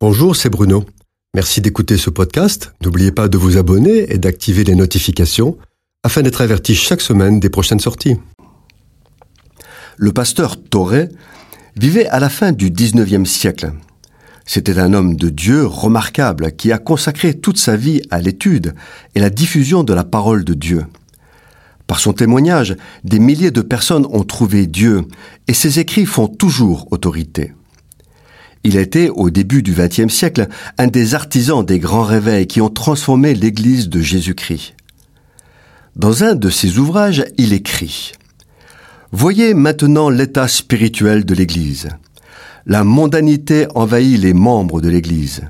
Bonjour, c'est Bruno. Merci d'écouter ce podcast. N'oubliez pas de vous abonner et d'activer les notifications afin d'être averti chaque semaine des prochaines sorties. Le pasteur Toré vivait à la fin du XIXe siècle. C'était un homme de Dieu remarquable qui a consacré toute sa vie à l'étude et la diffusion de la parole de Dieu. Par son témoignage, des milliers de personnes ont trouvé Dieu et ses écrits font toujours autorité. Il été, au début du XXe siècle, un des artisans des grands réveils qui ont transformé l'Église de Jésus-Christ. Dans un de ses ouvrages, il écrit Voyez maintenant l'état spirituel de l'Église. La mondanité envahit les membres de l'Église.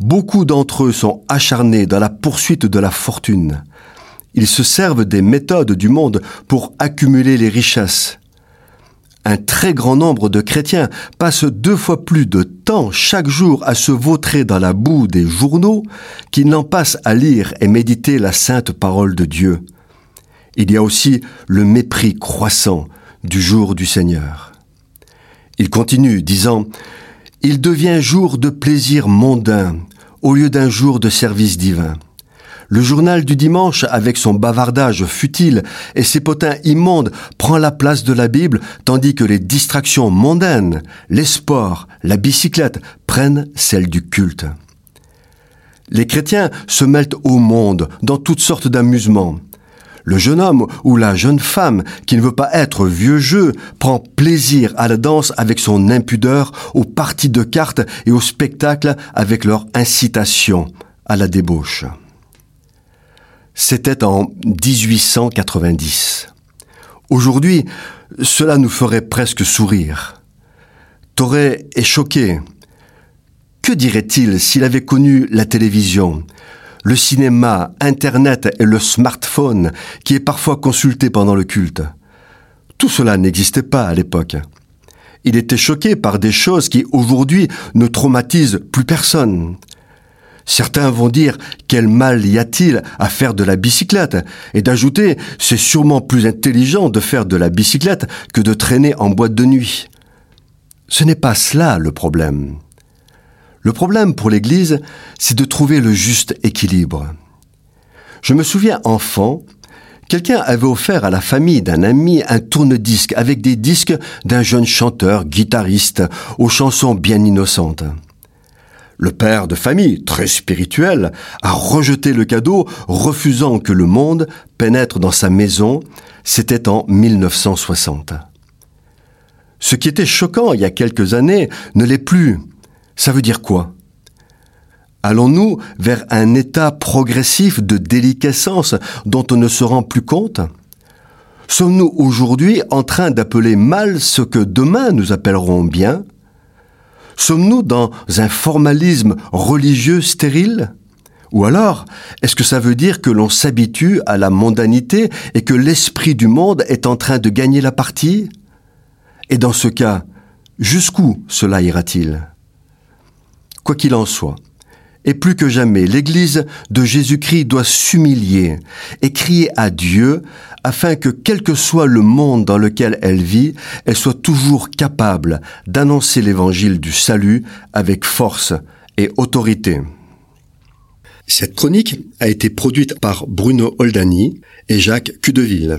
Beaucoup d'entre eux sont acharnés dans la poursuite de la fortune. Ils se servent des méthodes du monde pour accumuler les richesses un très grand nombre de chrétiens passent deux fois plus de temps chaque jour à se vautrer dans la boue des journaux qu'ils n'en passent à lire et méditer la sainte parole de Dieu. Il y a aussi le mépris croissant du jour du Seigneur. Il continue, disant, Il devient jour de plaisir mondain au lieu d'un jour de service divin. Le journal du dimanche, avec son bavardage futile et ses potins immondes, prend la place de la Bible, tandis que les distractions mondaines, les sports, la bicyclette prennent celle du culte. Les chrétiens se mêlent au monde dans toutes sortes d'amusements. Le jeune homme ou la jeune femme qui ne veut pas être vieux jeu prend plaisir à la danse avec son impudeur, aux parties de cartes et au spectacle avec leur incitation à la débauche. C'était en 1890. Aujourd'hui, cela nous ferait presque sourire. Toré est choqué. Que dirait-il s'il avait connu la télévision, le cinéma, Internet et le smartphone qui est parfois consulté pendant le culte? Tout cela n'existait pas à l'époque. Il était choqué par des choses qui aujourd'hui ne traumatisent plus personne. Certains vont dire quel mal y a-t-il à faire de la bicyclette? Et d'ajouter c'est sûrement plus intelligent de faire de la bicyclette que de traîner en boîte de nuit. Ce n'est pas cela le problème. Le problème pour l'Église, c'est de trouver le juste équilibre. Je me souviens enfant, quelqu'un avait offert à la famille d'un ami un tourne-disque avec des disques d'un jeune chanteur guitariste aux chansons bien innocentes. Le père de famille, très spirituel, a rejeté le cadeau, refusant que le monde pénètre dans sa maison. C'était en 1960. Ce qui était choquant il y a quelques années ne l'est plus. Ça veut dire quoi? Allons-nous vers un état progressif de déliquescence dont on ne se rend plus compte? Sommes-nous aujourd'hui en train d'appeler mal ce que demain nous appellerons bien? Sommes-nous dans un formalisme religieux stérile? Ou alors, est-ce que ça veut dire que l'on s'habitue à la mondanité et que l'esprit du monde est en train de gagner la partie? Et dans ce cas, jusqu'où cela ira-t-il? Quoi qu'il en soit, et plus que jamais, l'Église de Jésus-Christ doit s'humilier et crier à Dieu afin que quel que soit le monde dans lequel elle vit, elle soit toujours capable d'annoncer l'évangile du salut avec force et autorité. Cette chronique a été produite par Bruno Oldani et Jacques Cudeville.